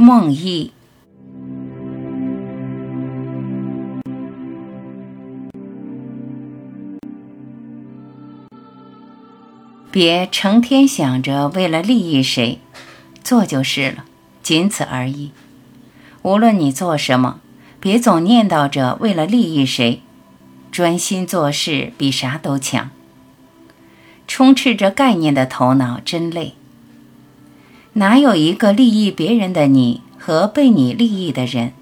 梦呓。别成天想着为了利益谁，做就是了，仅此而已。无论你做什么，别总念叨着为了利益谁，专心做事比啥都强。充斥着概念的头脑真累。哪有一个利益别人的你和被你利益的人？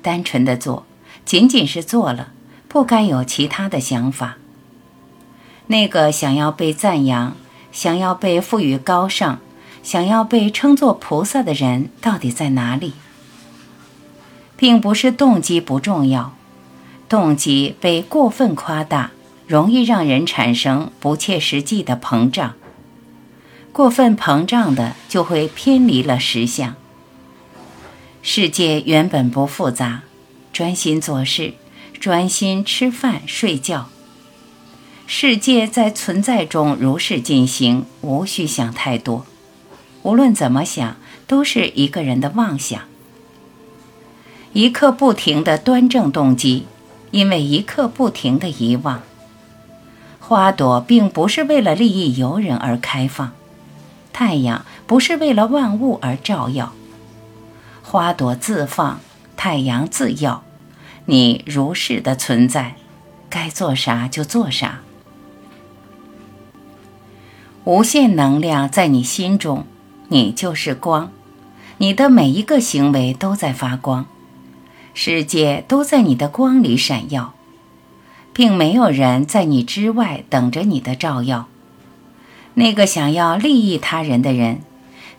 单纯的做，仅仅是做了，不该有其他的想法。那个想要被赞扬、想要被赋予高尚、想要被称作菩萨的人，到底在哪里？并不是动机不重要，动机被过分夸大，容易让人产生不切实际的膨胀。过分膨胀的，就会偏离了实相。世界原本不复杂，专心做事，专心吃饭睡觉。世界在存在中如是进行，无需想太多。无论怎么想，都是一个人的妄想。一刻不停的端正动机，因为一刻不停的遗忘。花朵并不是为了利益游人而开放，太阳不是为了万物而照耀。花朵自放，太阳自耀，你如是的存在，该做啥就做啥。无限能量在你心中，你就是光，你的每一个行为都在发光，世界都在你的光里闪耀，并没有人在你之外等着你的照耀。那个想要利益他人的人，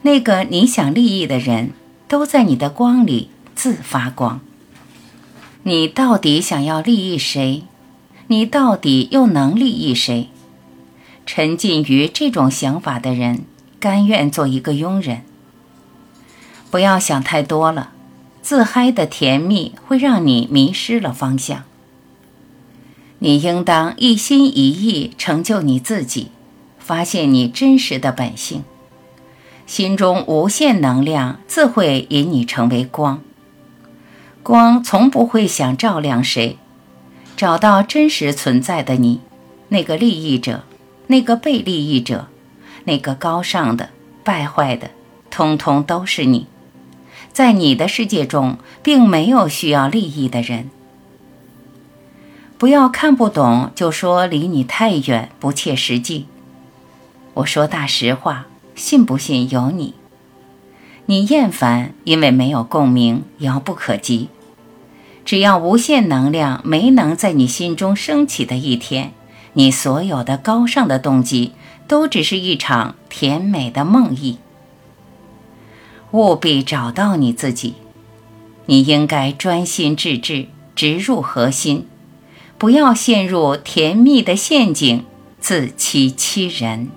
那个你想利益的人，都在你的光里自发光。你到底想要利益谁？你到底又能利益谁？沉浸于这种想法的人，甘愿做一个庸人。不要想太多了，自嗨的甜蜜会让你迷失了方向。你应当一心一意成就你自己，发现你真实的本性，心中无限能量自会引你成为光。光从不会想照亮谁，找到真实存在的你，那个利益者。那个被利益者，那个高尚的、败坏的，通通都是你。在你的世界中，并没有需要利益的人。不要看不懂就说离你太远，不切实际。我说大实话，信不信由你。你厌烦，因为没有共鸣，遥不可及。只要无限能量没能在你心中升起的一天。你所有的高尚的动机，都只是一场甜美的梦呓。务必找到你自己，你应该专心致志，直入核心，不要陷入甜蜜的陷阱，自欺欺人。